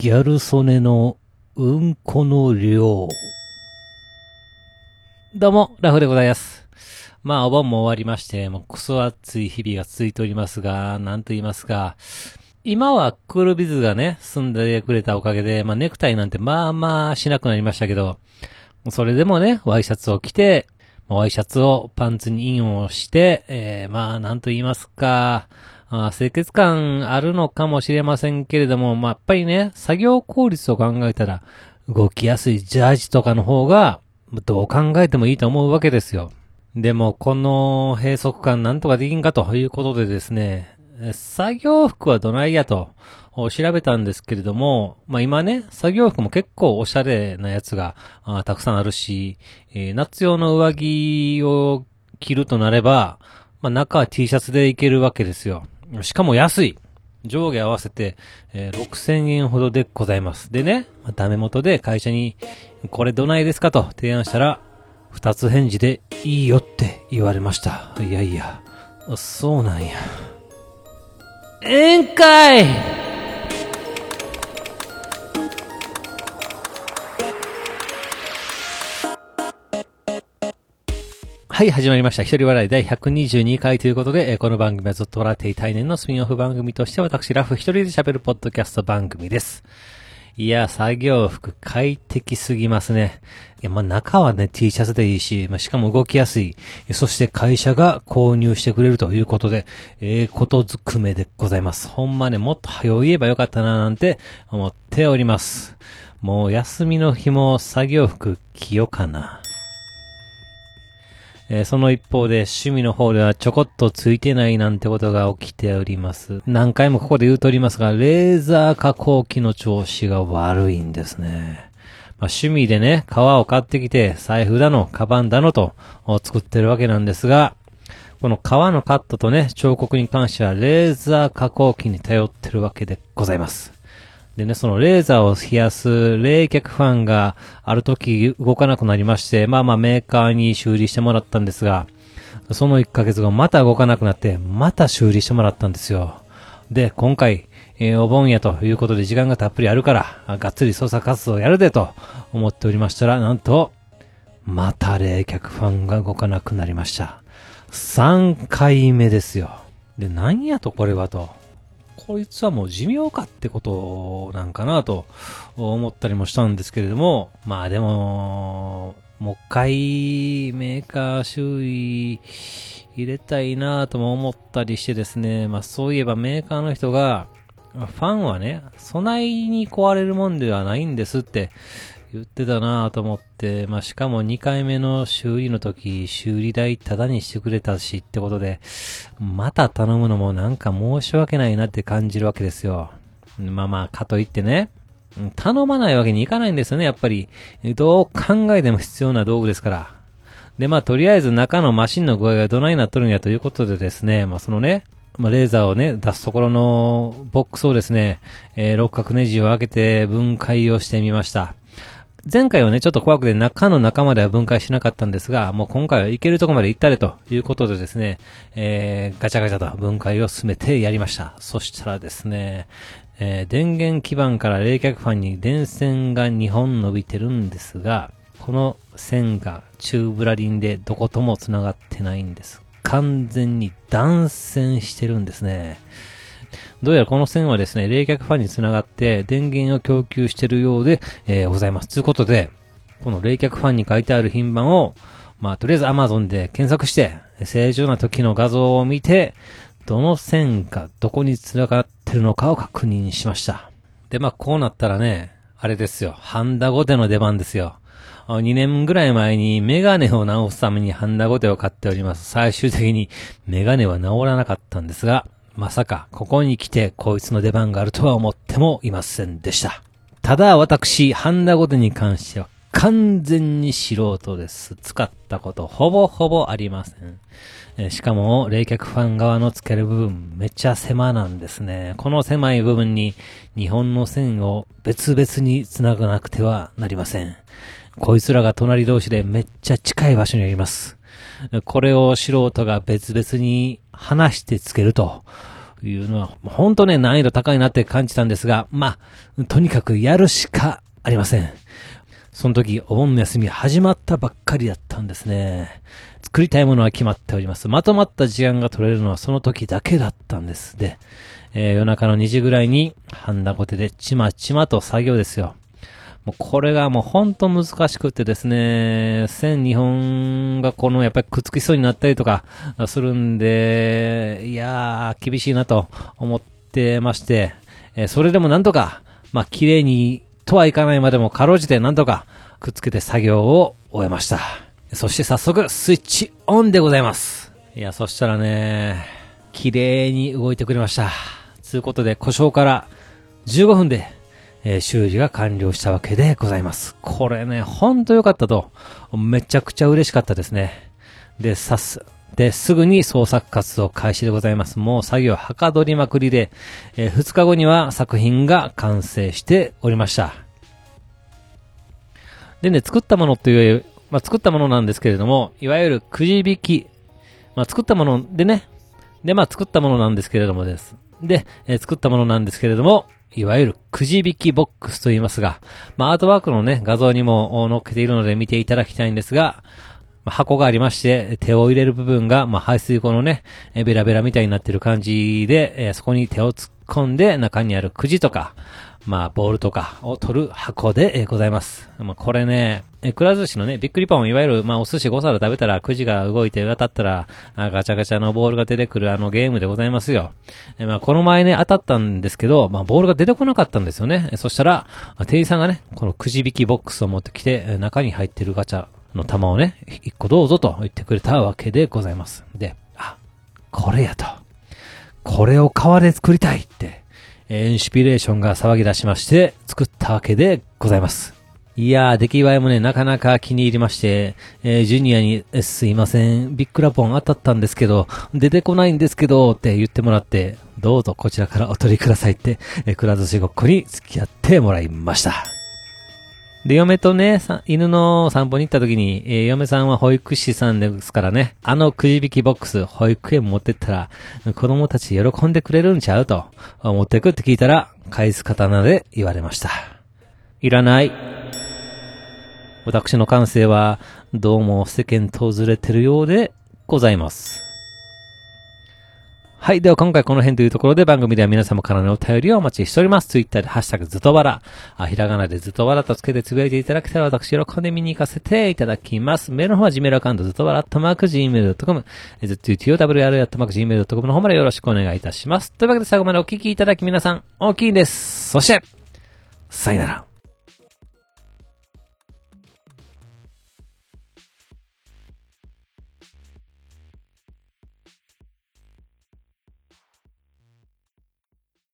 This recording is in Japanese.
ギャル曽根のうんこの量。どうも、ラフでございます。まあ、お盆も終わりまして、もうクソ暑い日々が続いておりますが、なんと言いますか、今はクールビズがね、住んでくれたおかげで、まあ、ネクタイなんてまあまあしなくなりましたけど、それでもね、ワイシャツを着て、ワイシャツをパンツにインをして、えー、まあ、なんと言いますか、あ清潔感あるのかもしれませんけれども、まあ、やっぱりね、作業効率を考えたら、動きやすいジャージとかの方が、どう考えてもいいと思うわけですよ。でも、この閉塞感なんとかできんかということでですね、作業服はどないやと調べたんですけれども、まあ今ね、作業服も結構おしゃれなやつがあたくさんあるし、えー夏用の上着を着るとなれば、まあ中は T シャツでいけるわけですよ。しかも安い。上下合わせて、えー6000円ほどでございます。でね、まあダメ元で会社に、これどないですかと提案したら、二つ返事でいいよって言われました。いやいや、そうなんや。宴会はい、始まりました。一人笑い第122回ということで、えーこの番組はずっと笑っていたい年のスピンオフ番組として私、ラフ一人で喋るポッドキャスト番組です。いや、作業服快適すぎますね。いや、まあ、中はね、T シャツでいいし、まあ、しかも動きやすい。そして会社が購入してくれるということで、ええことずくめでございます。ほんまね、もっと早う言えばよかったな、なんて思っております。もう休みの日も作業服着ようかな。えーその一方で趣味の方ではちょこっとついてないなんてことが起きております。何回もここで言うとおりますが、レーザー加工機の調子が悪いんですね。まあ、趣味でね、革を買ってきて、財布だの、カバンだのと作ってるわけなんですが、この革のカットとね、彫刻に関してはレーザー加工機に頼ってるわけでございます。でね、そのレーザーを冷やす冷却ファンがある時動かなくなりまして、まあまあメーカーに修理してもらったんですが、その1ヶ月後また動かなくなって、また修理してもらったんですよ。で、今回、えーお盆やということで時間がたっぷりあるから、がっつり操作活動をやるでと思っておりましたら、なんと、また冷却ファンが動かなくなりました。3回目ですよ。で、なんやとこれはと。こいつはもう寿命かってことなんかなと思ったりもしたんですけれども、まあでも、もう一回メーカー周囲入れたいなとも思ったりしてですね、まあそういえばメーカーの人が、ファンはね、備えに壊れるもんではないんですって。言ってたなぁと思って、まあしかも2回目の修理の時、修理代タダにしてくれたしってことで、また頼むのもなんか申し訳ないなって感じるわけですよ。まあまあ、かといってね、頼まないわけにいかないんですよね、やっぱり。どう考えても必要な道具ですから。で、まあ、とりあえず中のマシンの具合がどないなっとるんやということでですね、まあ、そのね、まあ、レーザーをね、出すところのボックスをですね、えー六角ネジを開けて分解をしてみました。前回はね、ちょっと怖くて中の中までは分解しなかったんですが、もう今回はいけるとこまで行ったれということでですね、えー、ガチャガチャと分解を進めてやりました。そしたらですね、えー電源基板から冷却ファンに電線が2本伸びてるんですが、この線がチューブラリンでどことも繋がってないんです。完全に断線してるんですね。どうやらこの線はですね、冷却ファンにつながって電源を供給しているようで、えーございます。ということで、この冷却ファンに書いてある品番を、まあ、とりあえず Amazon で検索して、正常な時の画像を見て、どの線がどこに繋がってるのかを確認しました。で、まあ、こうなったらね、あれですよ、ハンダゴテの出番ですよ。2年ぐらい前にメガネを直すためにハンダゴテを買っております。最終的にメガネは直らなかったんですが、まさかここに来てこいつの出番があるとは思ってもいませんでした。ただ私、ハンダゴテに関しては完全に素人です。使ったことほぼほぼありません。えしかも、冷却ファン側の付ける部分めっちゃ狭なんですね。この狭い部分に日本の線を別々に繋がなくてはなりません。こいつらが隣同士でめっちゃ近い場所にあります。これを素人が別々に離してつけるというのは、本当ね、難易度高いなって感じたんですが、まあ、とにかくやるしかありません。その時、お盆の休み始まったばっかりだったんですね。作りたいものは決まっております。まとまった時間が取れるのはその時だけだったんです。で、えー、夜中の2時ぐらいに、ハンダゴテでちまちまと作業ですよ。もうこれがもうほんと難しくてですね、線2本がこのやっぱりくっつきそうになったりとかするんで、いやー、厳しいなと思ってまして、え、それでもなんとか、まあ綺麗にとはいかないまでもかろうじてなんとかくっつけて作業を終えました。そして早速スイッチオンでございます。いや、そしたらね、綺麗に動いてくれました。つうことで故障から15分でえー、修理が完了したわけでございます。これね、ほんと良かったと、めちゃくちゃ嬉しかったですね。で、さす、で、すぐに創作活動開始でございます。もう作業はかどりまくりで、えー、2日後には作品が完成しておりました。でね、作ったものという、まあ、作ったものなんですけれども、いわゆるくじ引き、まあ、作ったものでね、で、まあ、作ったものなんですけれどもです。で、えー、作ったものなんですけれども、いわゆるくじ引きボックスと言いますが、まあ、アートワークのね、画像にも載っけているので見ていただきたいんですが、箱がありまして、手を入れる部分が、まあ、排水口のね、ベラベラみたいになってる感じで、え、そこに手を突っ込んで中にあるくじとか、まあ、ボールとかを取る箱で、え、ございます。まあ、これね、え、くら寿司のね、びっくりポンを、いわゆる、まあ、お寿司5皿食べたら、くじが動いて当たったら、あガチャガチャのボールが出てくるあのゲームでございますよ。え、まあ、この前ね、当たったんですけど、まあ、ボールが出てこなかったんですよね。そしたら、店員さんがね、このくじ引きボックスを持ってきて、中に入ってるガチャの玉をね、一個どうぞと言ってくれたわけでございます。で、あ、これやと。これを革で作りたいって、インスピレーションが騒ぎ出しまして、作ったわけでございます。いやー、出来栄えもね、なかなか気に入りまして、えー、ジュニアに、すいません、ビッグラポン当たったんですけど、出てこないんですけど、って言ってもらって、どうぞこちらからお取りくださいって、えー、くら寿司ごっこに付き合ってもらいました。で、嫁とね、犬の散歩に行った時に、えー、嫁さんは保育士さんですからね、あのくじ引きボックス、保育園持ってったら、子供たち喜んでくれるんちゃうと、持ってくって聞いたら、返す刀で言われました。いらない。私の感性は、どうも世間とずれてるようでございます。はい。では今回この辺というところで番組では皆様からのお便りをお待ちしております。ツイッターでハッシュタグずとばら、あ、ひらがなでずとばらとつけてつぶやいていただけたら私喜んで見に行かせていただきます。メールの方は Gmail アカウントずとばら、とマーク Gmail.com、ずっと TOWR とマーク Gmail.com の方までよろしくお願いいたします。というわけで最後までお聞きいただき皆さん、大きいです。そして、さよなら。